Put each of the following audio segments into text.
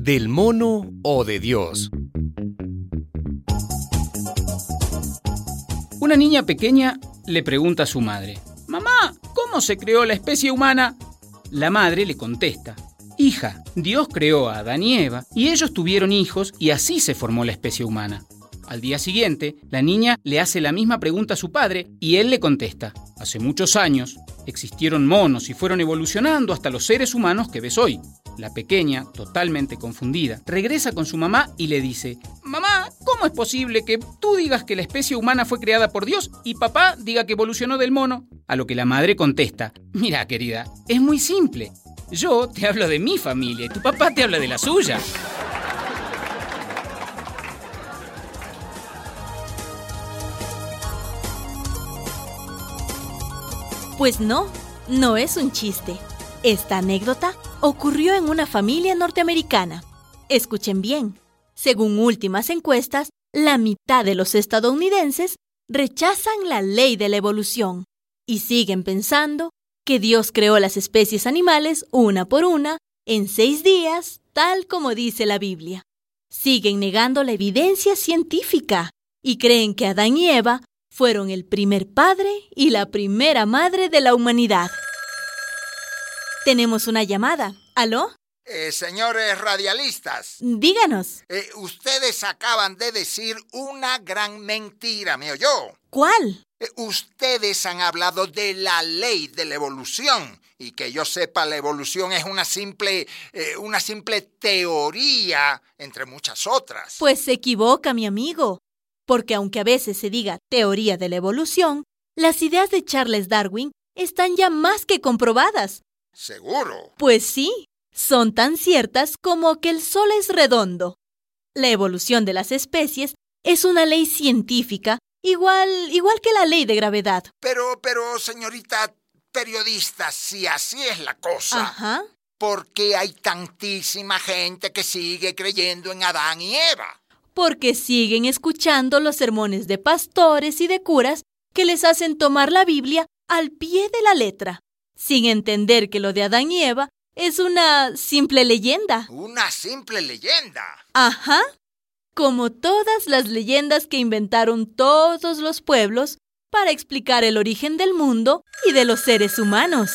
¿Del mono o de Dios? Una niña pequeña le pregunta a su madre, Mamá, ¿cómo se creó la especie humana? La madre le contesta, Hija, Dios creó a Adán y Eva y ellos tuvieron hijos y así se formó la especie humana. Al día siguiente, la niña le hace la misma pregunta a su padre y él le contesta, Hace muchos años existieron monos y fueron evolucionando hasta los seres humanos que ves hoy. La pequeña, totalmente confundida, regresa con su mamá y le dice, Mamá, ¿cómo es posible que tú digas que la especie humana fue creada por Dios y papá diga que evolucionó del mono? A lo que la madre contesta, Mira, querida, es muy simple. Yo te hablo de mi familia y tu papá te habla de la suya. Pues no, no es un chiste. Esta anécdota ocurrió en una familia norteamericana. Escuchen bien. Según últimas encuestas, la mitad de los estadounidenses rechazan la ley de la evolución y siguen pensando que Dios creó las especies animales una por una en seis días, tal como dice la Biblia. Siguen negando la evidencia científica y creen que Adán y Eva fueron el primer padre y la primera madre de la humanidad. Tenemos una llamada. ¿Aló? Eh, señores radialistas. Díganos. Eh, ustedes acaban de decir una gran mentira, ¿me oyó? ¿Cuál? Eh, ustedes han hablado de la ley de la evolución y que yo sepa la evolución es una simple eh, una simple teoría entre muchas otras. Pues se equivoca, mi amigo porque aunque a veces se diga teoría de la evolución, las ideas de Charles Darwin están ya más que comprobadas. ¿Seguro? Pues sí, son tan ciertas como que el Sol es redondo. La evolución de las especies es una ley científica, igual, igual que la ley de gravedad. Pero, pero, señorita periodista, si así es la cosa. Ajá. ¿Por qué hay tantísima gente que sigue creyendo en Adán y Eva? Porque siguen escuchando los sermones de pastores y de curas que les hacen tomar la Biblia al pie de la letra, sin entender que lo de Adán y Eva es una simple leyenda. Una simple leyenda. Ajá. Como todas las leyendas que inventaron todos los pueblos para explicar el origen del mundo y de los seres humanos.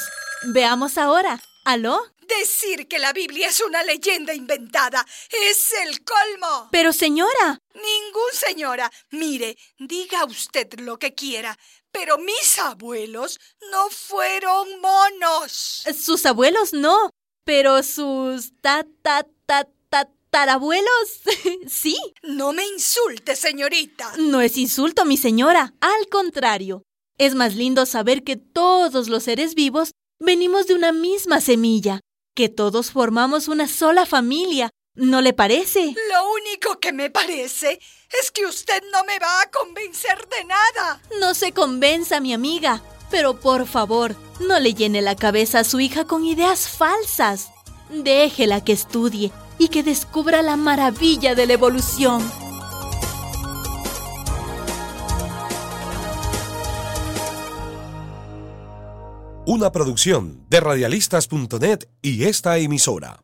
Veamos ahora. ¿Aló? Decir que la Biblia es una leyenda inventada es el colmo. Pero señora. Ningún señora. Mire, diga usted lo que quiera, pero mis abuelos no fueron monos. Sus abuelos no, pero sus ta ta ta ta tarabuelos sí. No me insulte, señorita. No es insulto, mi señora. Al contrario. Es más lindo saber que todos los seres vivos venimos de una misma semilla que todos formamos una sola familia. ¿No le parece? Lo único que me parece es que usted no me va a convencer de nada. No se convenza, mi amiga. Pero por favor, no le llene la cabeza a su hija con ideas falsas. Déjela que estudie y que descubra la maravilla de la evolución. Una producción de radialistas.net y esta emisora.